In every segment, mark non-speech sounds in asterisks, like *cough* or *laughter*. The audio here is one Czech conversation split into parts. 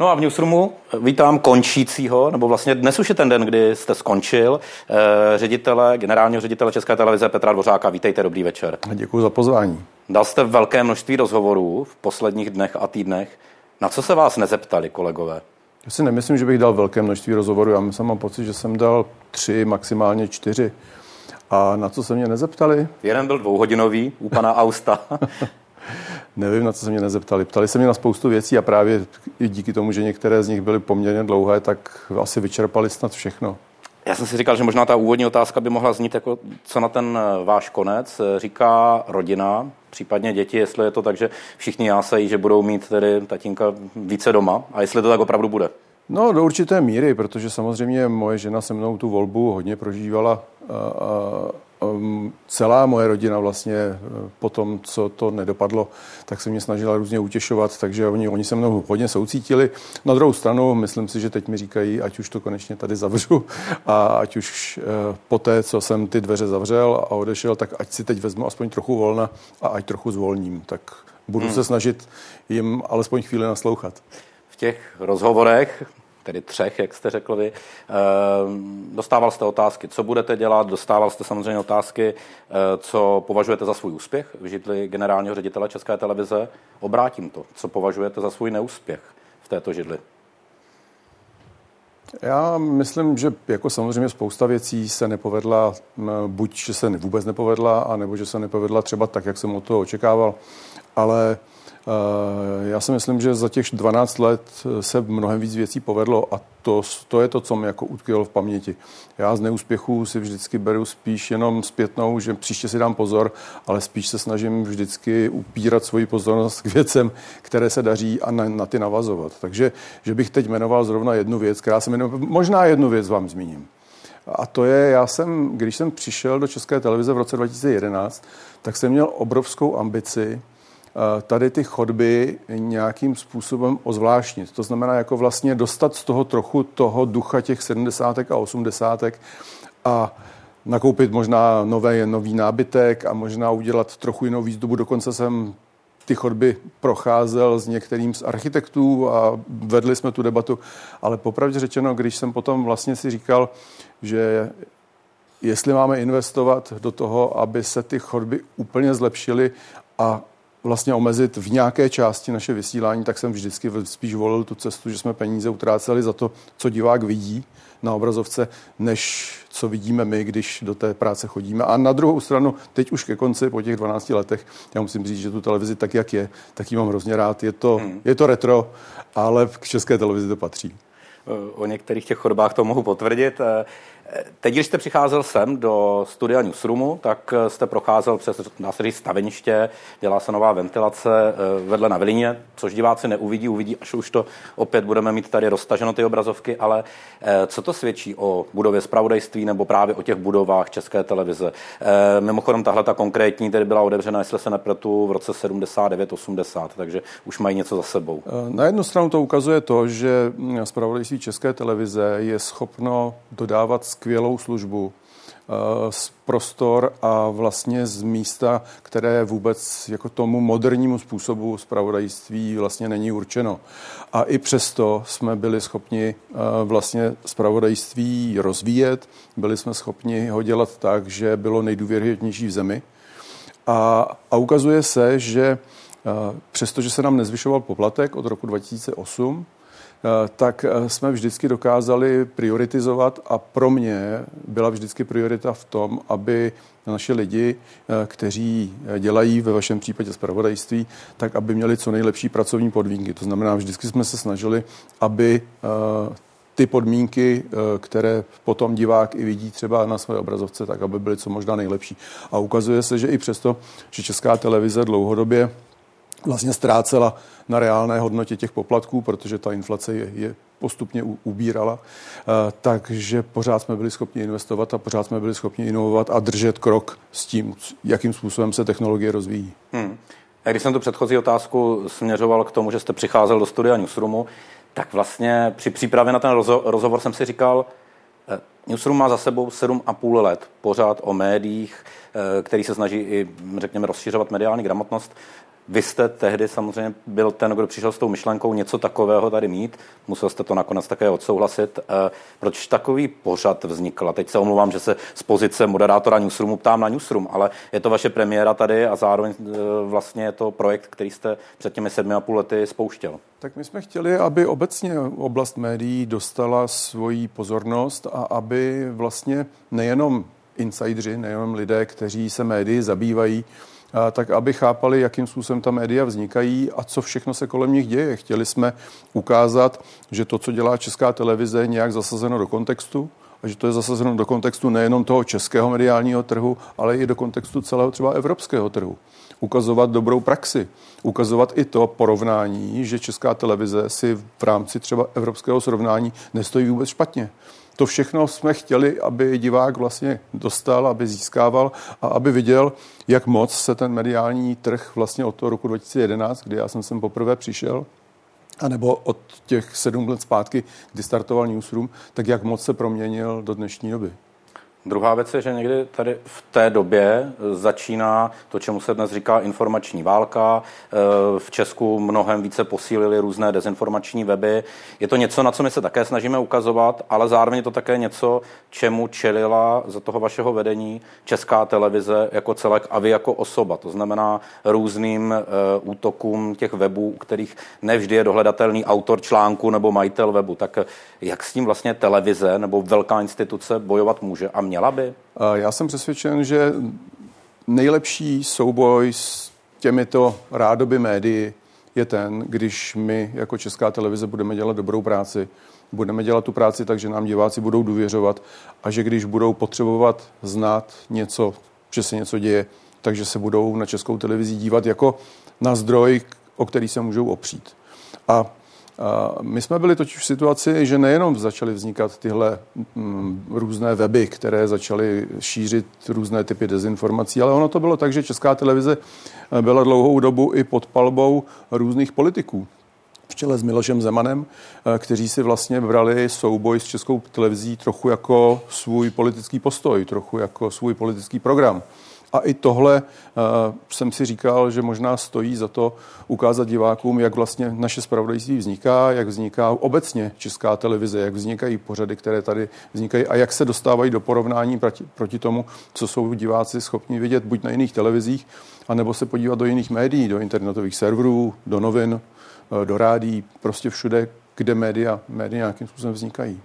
No a v Newsroomu vítám končícího, nebo vlastně dnes už je ten den, kdy jste skončil, eh, ředitele, generálního ředitele České televize Petra Dvořáka. Vítejte, dobrý večer. Děkuji za pozvání. Dal jste velké množství rozhovorů v posledních dnech a týdnech. Na co se vás nezeptali, kolegové? Já si nemyslím, že bych dal velké množství rozhovorů. Já mám pocit, že jsem dal tři, maximálně čtyři. A na co se mě nezeptali? Jeden byl dvouhodinový u pana Austa. *laughs* Nevím, na co se mě nezeptali. Ptali se mě na spoustu věcí a právě i díky tomu, že některé z nich byly poměrně dlouhé, tak asi vyčerpali snad všechno. Já jsem si říkal, že možná ta úvodní otázka by mohla znít jako, co na ten eh, váš konec říká rodina, případně děti, jestli je to tak, že všichni jásají, že budou mít tedy tatínka více doma a jestli to tak opravdu bude. No, do určité míry, protože samozřejmě moje žena se mnou tu volbu hodně prožívala a, a celá moje rodina vlastně eh, po tom, co to nedopadlo, tak se mě snažila různě utěšovat, takže oni, oni se mnou hodně soucítili. Na druhou stranu, myslím si, že teď mi říkají, ať už to konečně tady zavřu a ať už eh, po té, co jsem ty dveře zavřel a odešel, tak ať si teď vezmu aspoň trochu volna a ať trochu zvolním. Tak budu hmm. se snažit jim alespoň chvíli naslouchat. V těch rozhovorech tedy třech, jak jste řekl vy. Ehm, dostával jste otázky, co budete dělat, dostával jste samozřejmě otázky, eh, co považujete za svůj úspěch v židli generálního ředitele České televize. Obrátím to. Co považujete za svůj neúspěch v této židli? Já myslím, že jako samozřejmě spousta věcí se nepovedla, buď že se vůbec nepovedla, anebo že se nepovedla třeba tak, jak jsem od toho očekával, ale já si myslím, že za těch 12 let se mnohem víc věcí povedlo a to, to je to, co mi jako utkvělo v paměti. Já z neúspěchů si vždycky beru spíš jenom zpětnou, že příště si dám pozor, ale spíš se snažím vždycky upírat svoji pozornost k věcem, které se daří a na, na ty navazovat. Takže, že bych teď jmenoval zrovna jednu věc, která se jmenuje, možná jednu věc vám zmíním. A to je, já jsem, když jsem přišel do České televize v roce 2011, tak jsem měl obrovskou ambici Eh, tady ty chodby nějakým způsobem ozvláštnit. To znamená jako vlastně dostat z toho trochu toho ducha těch 70. a 80. a nakoupit možná nové, nový nábytek a možná udělat trochu jinou výzdobu. Dokonce jsem ty chodby procházel s některým z architektů a vedli jsme tu debatu, ale popravdě řečeno, když jsem potom vlastně si říkal, že jestli máme investovat do toho, aby se ty chodby úplně zlepšily a vlastně omezit v nějaké části naše vysílání, tak jsem vždycky spíš volil tu cestu, že jsme peníze utráceli za to, co divák vidí na obrazovce, než co vidíme my, když do té práce chodíme. A na druhou stranu, teď už ke konci, po těch 12 letech, já musím říct, že tu televizi tak, jak je, tak ji mám hrozně rád. Je to, hmm. je to retro, ale k české televizi to patří. O některých těch chodbách to mohu potvrdit. Teď, když jste přicházel sem do studia Newsroomu, tak jste procházel přes, dá staveniště, dělá se nová ventilace eh, vedle na Vilině, což diváci neuvidí, uvidí, až už to opět budeme mít tady roztaženo ty obrazovky, ale eh, co to svědčí o budově zpravodajství nebo právě o těch budovách České televize? Eh, mimochodem, tahle ta konkrétní tedy byla otevřena, jestli se nepletu, v roce 79-80, takže už mají něco za sebou. Na jednu stranu to ukazuje to, že zpravodajství České televize je schopno dodávat skvělou službu eh, z prostor a vlastně z místa, které vůbec jako tomu modernímu způsobu zpravodajství vlastně není určeno. A i přesto jsme byli schopni eh, vlastně zpravodajství rozvíjet, byli jsme schopni ho dělat tak, že bylo nejdůvěryhodnější v zemi. A, a ukazuje se, že eh, přestože se nám nezvyšoval poplatek od roku 2008, Eh, tak eh, jsme vždycky dokázali prioritizovat a pro mě byla vždycky priorita v tom, aby naši lidi, eh, kteří dělají ve vašem případě zpravodajství, tak aby měli co nejlepší pracovní podmínky. To znamená, vždycky jsme se snažili, aby ty podmínky, které potom divák i vidí třeba na své obrazovce, tak aby byly co možná nejlepší. A ukazuje se, že i přesto, že Česká televize dlouhodobě vlastně ztrácela na reálné hodnotě těch poplatků, protože ta inflace je, je postupně ubírala, eh, takže pořád jsme byli schopni investovat a pořád jsme byli schopni inovovat a držet krok s tím, jakým způsobem se technologie rozvíjí. Hmm. A když jsem tu předchozí otázku směřoval k tomu, že jste přicházel do studia Newsroomu, tak vlastně při přípravě na ten rozho- rozhovor jsem si říkal, eh, Newsroom má za sebou 7,5 let pořád o médiích, eh, který se snaží i, řekněme, rozšiřovat mediální gramotnost. Vy jste tehdy samozřejmě byl ten, kdo přišel s tou myšlenkou něco takového tady mít. Musel jste to nakonec také odsouhlasit. Eh, proč takový pořad vznikl? A teď se omlouvám, že se z pozice moderátora Newsroomu ptám na Newsroom, ale je to vaše premiéra tady a zároveň eh, vlastně je to projekt, který jste před těmi sedmi a půl lety spouštěl. Tak my jsme chtěli, aby obecně oblast médií dostala svoji pozornost a aby vlastně nejenom insidři, nejenom lidé, kteří se médii zabývají, tak aby chápali, jakým způsobem ta média vznikají a co všechno se kolem nich děje. Chtěli jsme ukázat, že to, co dělá česká televize, je nějak zasazeno do kontextu, a že to je zasazeno do kontextu nejenom toho českého mediálního trhu, ale i do kontextu celého třeba evropského trhu. Ukazovat dobrou praxi, ukazovat i to porovnání, že česká televize si v rámci třeba evropského srovnání nestojí vůbec špatně. To všechno jsme chtěli, aby divák vlastně dostal, aby získával a aby viděl, jak moc se ten mediální trh vlastně od toho roku 2011, kdy já jsem sem poprvé přišel, a nebo od těch sedm let zpátky, kdy startoval Newsroom, tak jak moc se proměnil do dnešní doby. Druhá věc je, že někdy tady v té době začíná to, čemu se dnes říká informační válka. Eh, v Česku mnohem více posílili různé dezinformační weby. Je to něco, na co my se také snažíme ukazovat, ale zároveň je to také něco, čemu čelila za toho vašeho vedení česká televize jako celek a vy jako osoba. To znamená různým eh, útokům těch webů, u kterých nevždy je dohledatelný autor článku nebo majitel webu. Tak jak s tím vlastně televize nebo velká instituce bojovat může a měla by? Já jsem přesvědčen, že nejlepší souboj s těmito rádoby médií je ten, když my jako Česká televize budeme dělat dobrou práci, budeme dělat tu práci tak, že nám diváci budou důvěřovat a že když budou potřebovat znát něco, že se něco děje, takže se budou na Českou televizi dívat jako na zdroj, o který se můžou opřít. A my jsme byli totiž v situaci, že nejenom začaly vznikat tyhle mm, různé weby, které začaly šířit různé typy dezinformací, ale ono to bylo tak, že Česká televize eh, byla dlouhou dobu i pod palbou různých politiků v čele s Milošem Zemanem, eh, kteří si vlastně brali souboj s českou televizí trochu jako svůj politický postoj, trochu jako svůj politický program. A i tohle uh, jsem si říkal, že možná stojí za to ukázat divákům, jak vlastně naše spravodajství vzniká, jak vzniká obecně česká televize, jak vznikají pořady, které tady vznikají a jak se dostávají do porovnání proti, proti tomu, co jsou diváci schopni vidět buď na jiných televizích, anebo se podívat do jiných médií, do internetových serverů, do novin, uh, do rádí, prostě všude, kde média, média nějakým způsobem vznikají.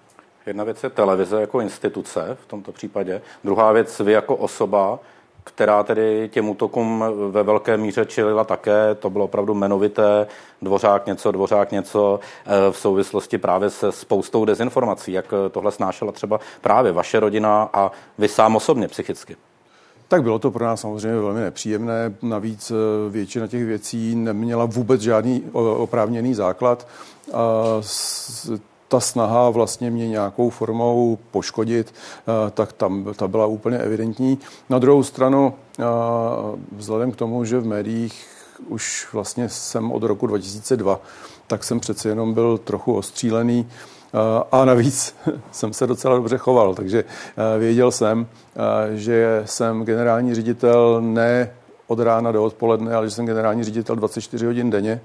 Jedna věc je televize jako instituce v tomto případě, druhá věc vy jako osoba, která tedy těm útokům ve velké míře čelila také. To bylo opravdu jmenovité, dvořák něco, dvořák něco eh, v souvislosti právě se spoustou dezinformací. Jak eh, tohle snášela třeba právě vaše rodina a vy sám osobně psychicky? Tak bylo to pro nás samozřejmě velmi nepříjemné. Navíc eh, většina těch věcí neměla vůbec žádný oprávněný základ ta snaha vlastně mě nějakou formou poškodit, eh, tak tam ta byla úplně evidentní. Na druhou stranu, eh, vzhledem k tomu, že v médiích už vlastně jsem od roku 2002, tak jsem přece jenom byl trochu ostřílený eh, a navíc *laughs* jsem se docela dobře choval, takže věděl jsem, že jsem generální ředitel ne od rána do odpoledne, ale že jsem generální ředitel 24 hodin denně,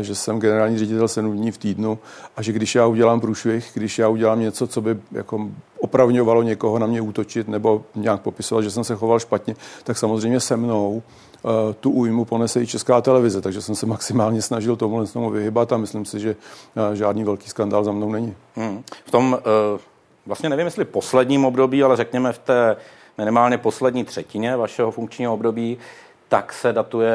že jsem generální ředitel 7 dní v týdnu a že když já udělám průšvih, když já udělám něco, co by jako opravňovalo někoho na mě útočit nebo nějak popisovat, že jsem se choval špatně, tak samozřejmě se mnou tu újmu ponese i česká televize, takže jsem se maximálně snažil tomu tomu vyhybat a myslím si, že žádný velký skandál za mnou není. Hmm. V tom vlastně nevím, jestli posledním období, ale řekněme v té minimálně poslední třetině vašeho funkčního období tak se datuje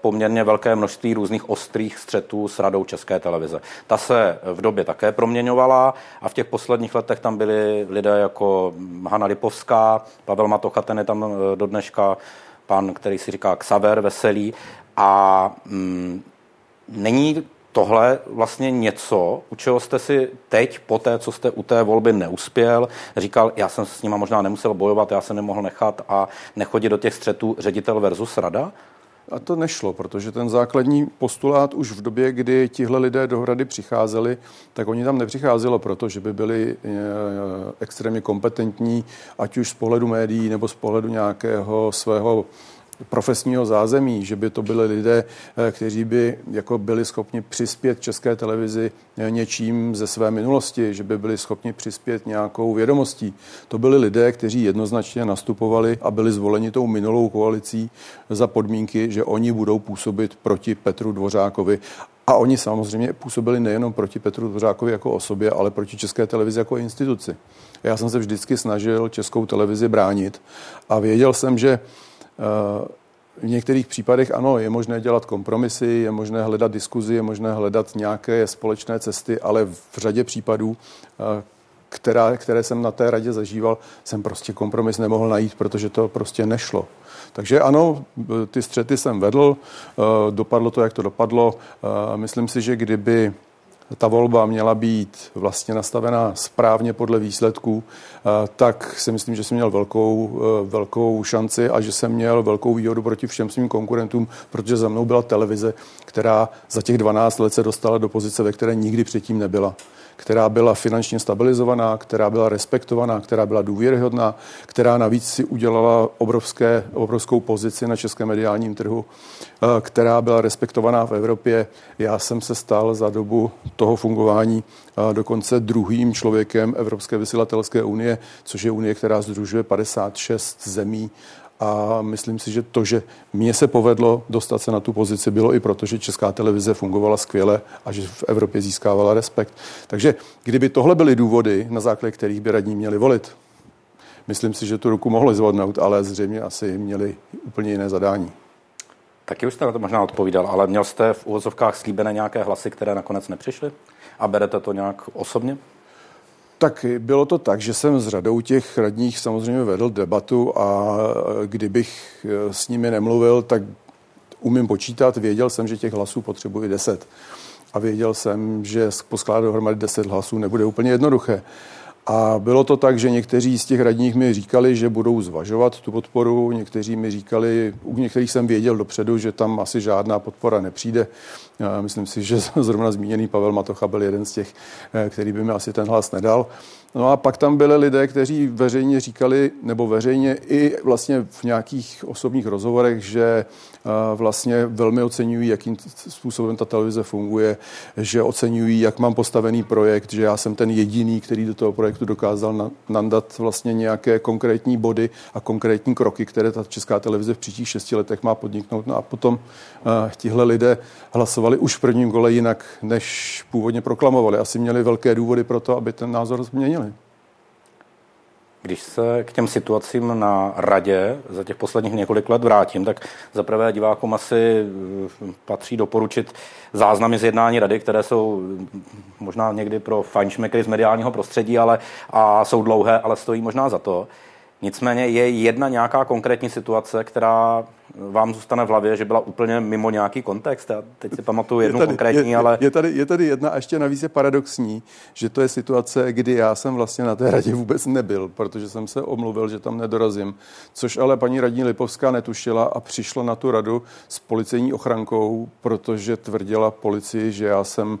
poměrně velké množství různých ostrých střetů s radou České televize. Ta se v době také proměňovala a v těch posledních letech tam byli lidé jako Hanna Lipovská, Pavel Matocha, ten je tam eh, do dneška, pan, který si říká Xaver Veselý a mm, není tohle vlastně něco, u čeho jste si teď, po té, co jste u té volby neuspěl, říkal, já jsem s nima možná nemusel bojovat, já se nemohl nechat a nechodit do těch střetů ředitel versus rada? A to nešlo, protože ten základní postulát už v době, kdy tihle lidé do hrady přicházeli, tak oni tam nepřicházelo proto, že by byli eh, extrémně kompetentní, ať už z pohledu médií nebo z pohledu nějakého svého profesního zázemí, že by to byly lidé, eh, kteří by jako byli schopni přispět České televizi eh, něčím ze své minulosti, že by byli schopni přispět nějakou vědomostí. To byli lidé, kteří jednoznačně nastupovali a byli zvoleni tou minulou koalicí za podmínky, že oni budou působit proti Petru Dvořákovi a oni samozřejmě působili nejenom proti Petru Dvořákovi jako osobě, ale proti České televizi jako instituci. Já jsem se vždycky snažil Českou televizi bránit a věděl jsem, že v některých případech ano, je možné dělat kompromisy, je možné hledat diskuzi, je možné hledat nějaké společné cesty, ale v řadě případů, eh, která, které jsem na té radě zažíval, jsem prostě kompromis nemohl najít, protože to prostě nešlo. Takže ano, ty střety jsem vedl, eh, dopadlo to, jak to dopadlo. Myslím si, že kdyby ta volba měla být vlastně nastavená správně podle výsledků, eh, tak si myslím, že jsem měl velkou, eh, velkou šanci a že jsem měl velkou výhodu proti všem svým konkurentům, protože za mnou byla televize, která za těch 12 let se dostala do pozice, ve které nikdy předtím nebyla která byla finančně stabilizovaná, která byla respektovaná, která byla důvěryhodná, která navíc si udělala obrovské, obrovskou pozici na českém mediálním trhu, eh, která byla respektovaná v Evropě. Já jsem se stal za dobu toho fungování eh, dokonce druhým člověkem Evropské vysílatelské unie, což je unie, která združuje 56 zemí a myslím si, že to, že mně se povedlo dostat se na tu pozici, bylo i proto, že česká televize fungovala skvěle a že v Evropě získávala respekt. Takže kdyby tohle byly důvody, na základě kterých by radní měli volit, myslím si, že tu ruku mohli zvodnout, ale zřejmě asi měli úplně jiné zadání. Taky už jste na to možná odpovídal, ale měl jste v úvozovkách slíbené nějaké hlasy, které nakonec nepřišly? A berete to nějak osobně? Tak bylo to tak, že jsem s řadou těch radních samozřejmě vedl debatu a kdybych eh, s nimi nemluvil, tak umím počítat, věděl jsem, že těch hlasů potřebuji deset. A věděl jsem, že poskládat dohromady deset hlasů nebude úplně jednoduché. A bylo to tak, že někteří z těch radních mi říkali, že budou zvažovat tu podporu, někteří mi říkali, u některých jsem věděl dopředu, že tam asi žádná podpora nepřijde. Myslím si, že *laughs* zrovna zmíněný Pavel Matocha byl jeden z těch, eh, který by mi asi ten hlas nedal. No a pak tam byli lidé, kteří veřejně říkali, nebo veřejně i vlastně v nějakých osobních rozhovorech, že vlastně velmi oceňují, jakým způsobem ta televize funguje, že oceňují, jak mám postavený projekt, že já jsem ten jediný, který do toho projektu dokázal nandat vlastně nějaké konkrétní body a konkrétní kroky, které ta česká televize v příštích šesti letech má podniknout. No a potom tihle lidé hlasovali už v prvním kole jinak, než původně proklamovali. Asi měli velké důvody pro to, aby ten názor změnili. Když se k těm situacím na radě za těch posledních několik let vrátím, tak za prvé divákům asi eh, patří doporučit záznamy z jednání rady, které jsou možná někdy pro fajnšmekry z mediálního prostředí, ale a jsou dlouhé, ale stojí možná za to. Nicméně je jedna nějaká konkrétní situace, která vám zůstane v hlavě, že byla úplně mimo nějaký kontext. Já teď si pamatuju jednu je tady, konkrétní, je, ale... Je tady, je tady jedna a ještě navíc je paradoxní, že to je situace, kdy já jsem vlastně na té radě vůbec nebyl, protože jsem se omluvil, že tam nedorazím. Což ale paní radní Lipovská netušila a přišla na tu radu s policejní ochrankou, protože tvrdila policii, že já jsem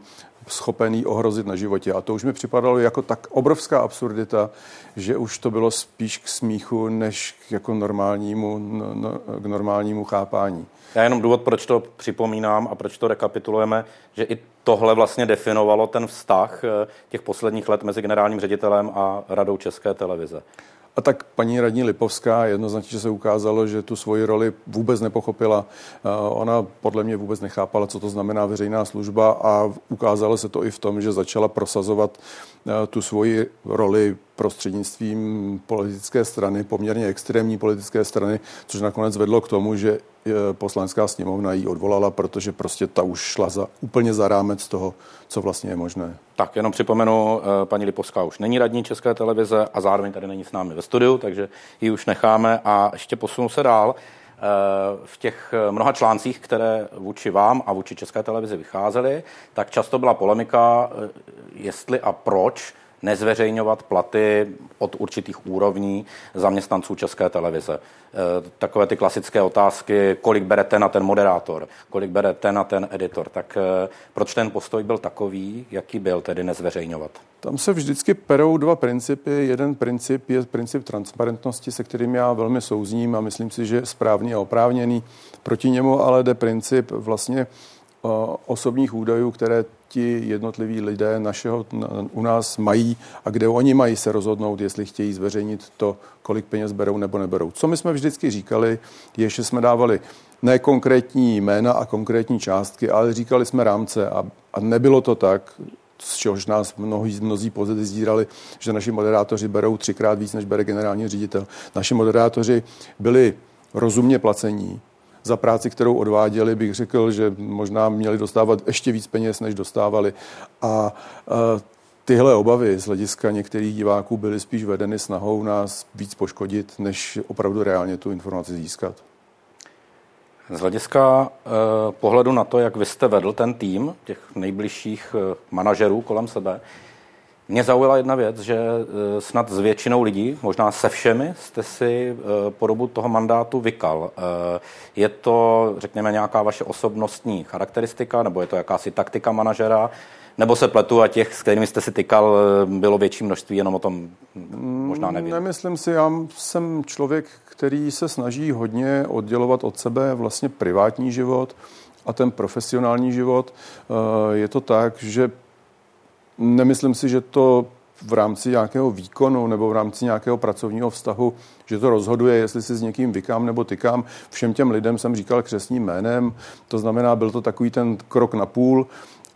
schopený ohrozit na životě. A to už mi připadalo jako tak obrovská absurdita, že už to bylo spíš k smíchu, než k jako normálnímu, no, no, k normálnímu chápání. Já jenom důvod, proč to připomínám a proč to rekapitulujeme, že i tohle vlastně definovalo ten vztah eh, těch posledních let mezi generálním ředitelem a radou České televize. A tak paní radní Lipovská jednoznačně se ukázalo, že tu svoji roli vůbec nepochopila. Eh, ona podle mě vůbec nechápala, co to znamená veřejná služba a ukázalo se to i v tom, že začala prosazovat eh, tu svoji roli prostřednictvím politické strany, poměrně extrémní politické strany, což nakonec vedlo k tomu, že poslanecká sněmovna ji odvolala, protože prostě ta už šla za, úplně za rámec toho, co vlastně je možné. Tak jenom připomenu, eh, paní Lipovská už není radní České televize a zároveň tady není s námi ve studiu, takže ji už necháme a ještě posunu se dál. Eh, v těch mnoha článcích, které vůči vám a vůči České televizi vycházely, tak často byla polemika, jestli a proč nezveřejňovat platy od určitých úrovní zaměstnanců České televize. Eh, takové ty klasické otázky, kolik bere ten a ten moderátor, kolik bere ten a ten editor. Tak eh, proč ten postoj byl takový, jaký byl tedy nezveřejňovat? Tam se vždycky perou dva principy. Jeden princip je princip transparentnosti, se kterým já velmi souzním a myslím si, že je správný a oprávněný. Proti němu ale jde princip vlastně osobních údajů, které ti jednotliví lidé našeho u nás mají a kde oni mají se rozhodnout, jestli chtějí zveřejnit to, kolik peněz berou nebo neberou. Co my jsme vždycky říkali, je, že jsme dávali ne konkrétní jména a konkrétní částky, ale říkali jsme rámce a, a nebylo to tak, z čehož nás mnozí, mnozí podezírali, že naši moderátoři berou třikrát víc, než bere generální ředitel. Naši moderátoři byli rozumně placení, za práci, kterou odváděli, bych řekl, že možná měli dostávat ještě víc peněz, než dostávali. A, tyhle obavy z hlediska některých diváků byly spíš vedeny snahou nás víc poškodit, než opravdu reálně tu informaci získat. Z hlediska eh, pohledu na to, jak vy jste vedl ten tým těch nejbližších eh, manažerů kolem sebe, mě zaujala jedna věc, že eh, snad s většinou lidí, možná se všemi, jste si eh, po dobu toho mandátu vykal. Eh, je to, řekněme, nějaká vaše osobnostní charakteristika, nebo je to jakási taktika manažera, nebo se pletu a těch, s kterými jste si tykal, bylo větší množství, jenom o tom možná nevím. Nemyslím si, já jsem člověk, který se snaží hodně oddělovat od sebe vlastně privátní život a ten profesionální život. Je to tak, že Nemyslím si, že to v rámci nějakého výkonu nebo v rámci nějakého pracovního vztahu, že to rozhoduje, jestli si s někým vykám nebo tykám. Všem těm lidem jsem říkal křesním jménem, to znamená, byl to takový ten krok na půl.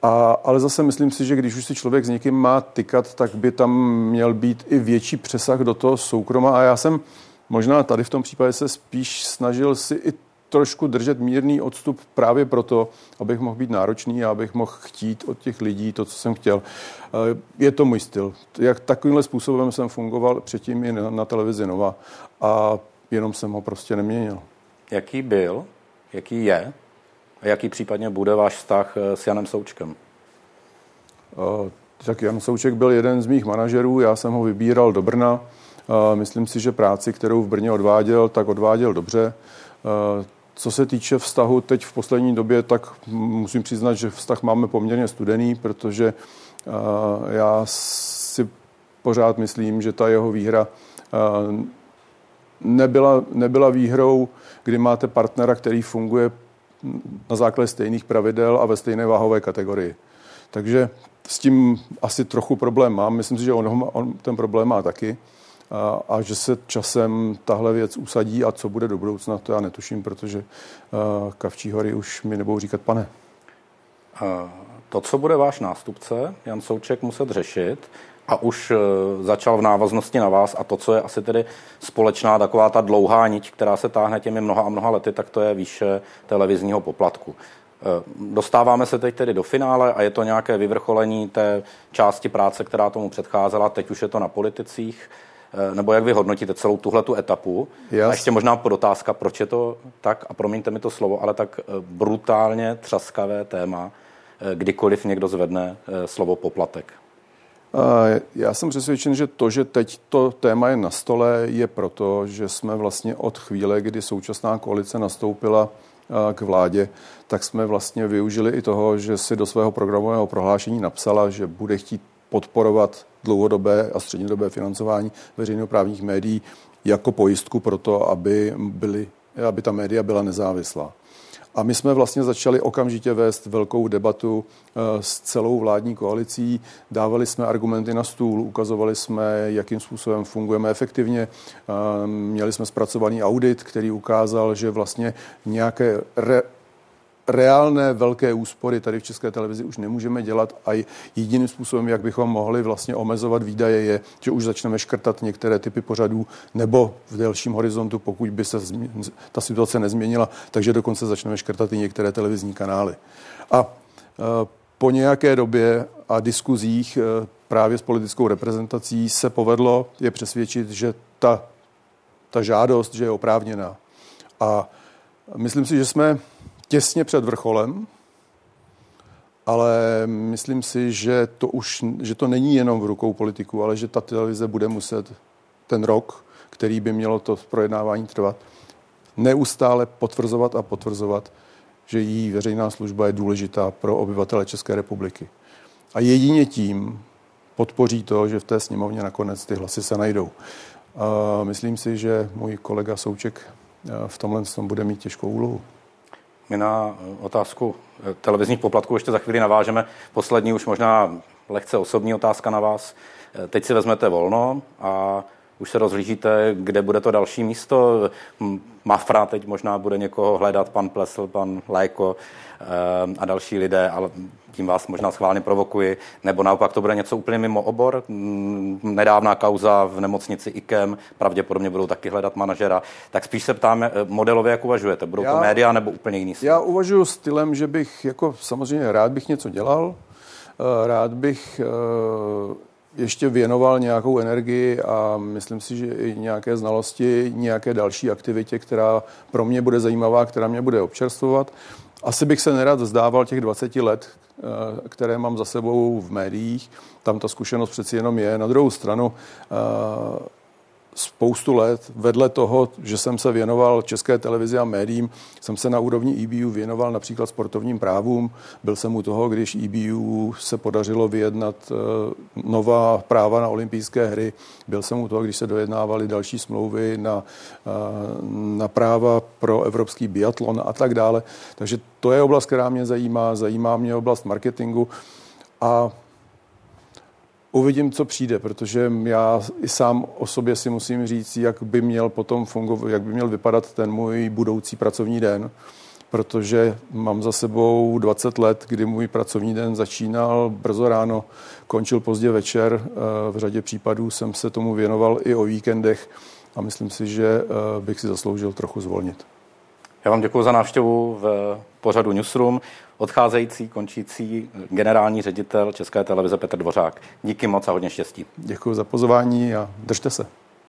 A, ale zase myslím si, že když už si člověk s někým má tykat, tak by tam měl být i větší přesah do toho soukroma. A já jsem možná tady v tom případě se spíš snažil si i trošku držet mírný odstup právě proto, abych mohl být náročný a abych mohl chtít od těch lidí to, co jsem chtěl. Eh, je to můj styl. Jak takovýmhle způsobem jsem fungoval předtím i na, na televizi Nova a jenom jsem ho prostě neměnil. Jaký byl, jaký je a jaký případně bude váš vztah eh, s Janem Součkem? Uh, tak Jan Souček byl jeden z mých manažerů, já jsem ho vybíral do Brna. Myslím si, že práci, kterou v Brně odváděl, tak odváděl dobře. Co se týče vztahu teď v poslední době, tak musím přiznat, že vztah máme poměrně studený, protože já si pořád myslím, že ta jeho výhra nebyla, nebyla výhrou, kdy máte partnera, který funguje na základě stejných pravidel a ve stejné váhové kategorii. Takže s tím asi trochu problém mám. Myslím si, že on, on ten problém má taky a, a že se časem tahle věc usadí a co bude do budoucna, to já netuším, protože Kavčí hory už mi nebudou říkat pane. To, co bude váš nástupce, Jan Souček, muset řešit, a už e, začal v návaznosti na vás a to, co je asi tedy společná taková ta dlouhá niť, která se táhne těmi mnoha a mnoha lety, tak to je výše televizního poplatku. E, dostáváme se teď tedy do finále a je to nějaké vyvrcholení té části práce, která tomu předcházela. Teď už je to na politicích. Eh, nebo jak vy hodnotíte celou tuhle tu etapu? Yes. A ještě možná podotázka, proč je to tak, a promiňte mi to slovo, ale tak eh, brutálně třaskavé téma, eh, kdykoliv někdo zvedne slovo poplatek. Já jsem přesvědčen, že to, že teď to téma je na stole, je proto, že jsme vlastně od chvíle, kdy současná koalice nastoupila k vládě, tak jsme vlastně využili i toho, že si do svého programového prohlášení napsala, že bude chtít podporovat dlouhodobé a střednědobé financování veřejnoprávních médií jako pojistku pro to, aby, byly, aby ta média byla nezávislá. A my jsme vlastně začali okamžitě vést velkou debatu eh, s celou vládní koalicí. Dávali jsme argumenty na stůl, ukazovali jsme, jakým způsobem fungujeme efektivně. Eh, měli jsme zpracovaný audit, který ukázal, že vlastně nějaké re, reálné velké úspory tady v České televizi už nemůžeme dělat a jediným způsobem, jak bychom mohli vlastně omezovat výdaje, je, že už začneme škrtat některé typy pořadů nebo v delším horizontu, pokud by se ta situace nezměnila, takže dokonce začneme škrtat i některé televizní kanály. A e, po nějaké době a diskuzích e, právě s politickou reprezentací se povedlo je přesvědčit, že ta, ta žádost, že je oprávněná. A myslím si, že jsme těsně před vrcholem ale myslím si, že to už že to není jenom v rukou politiků, ale že ta televize bude muset ten rok, který by mělo to projednávání trvat, neustále potvrzovat a potvrzovat, že její veřejná služba je důležitá pro obyvatele České republiky. A jedině tím podpoří to, že v té sněmovně nakonec ty hlasy se najdou. A myslím si, že můj kolega Souček eh, v tomhle tom bude mít těžkou úlohu. My na otázku eh, televizních poplatků ještě za chvíli navážeme. Poslední už možná lehce osobní otázka na vás. Eh, teď si vezmete volno a už se rozhlížíte, kde bude to další místo. Mafra teď možná bude někoho hledat, pan Plesl, pan Lajko eh, a další lidé, ale tím vás možná schválně provokuji, nebo naopak to bude něco úplně mimo obor. Nedávná kauza v nemocnici IKEM, pravděpodobně budou taky hledat manažera. Tak spíš se ptáme eh, modelově, jak uvažujete. Budou já, to média nebo úplně jiný styl? Já uvažuji stylem, že bych jako samozřejmě rád bych něco dělal, eh, rád bych ještě věnoval nějakou energii a myslím si, že i nějaké znalosti, nějaké další aktivitě, která pro mě bude zajímavá, která mě bude občerstvovat. Asi bych se nerad vzdával těch 20 let, eh, které mám za sebou v médiích. Tam ta zkušenost přeci jenom je. Na druhou stranu eh, spoustu let. Vedle toho, že jsem se věnoval české televizi a médiím, jsem se na úrovni EBU věnoval například sportovním právům. Byl jsem u toho, když EBU se podařilo vyjednat eh, nová práva na olympijské hry. Byl jsem u toho, když se dojednávaly další smlouvy na, eh, na práva pro evropský biatlon a tak dále. Takže to je oblast, která mě zajímá. Zajímá mě oblast marketingu. A Uvidím, co přijde, protože já i sám o sobě si musím říct, jak by měl potom fungovat, jak by měl vypadat ten můj budoucí pracovní den, protože mám za sebou 20 let, kdy můj pracovní den začínal brzo ráno, končil pozdě večer. Eh, v řadě případů jsem se tomu věnoval i o víkendech a myslím si, že eh, bych si zasloužil trochu zvolnit. Já vám děkuji za návštěvu v pořadu Newsroom. Odcházející, končící generální ředitel České televize Petr Dvořák. Díky moc a hodně štěstí. Děkuji za pozvání a držte se.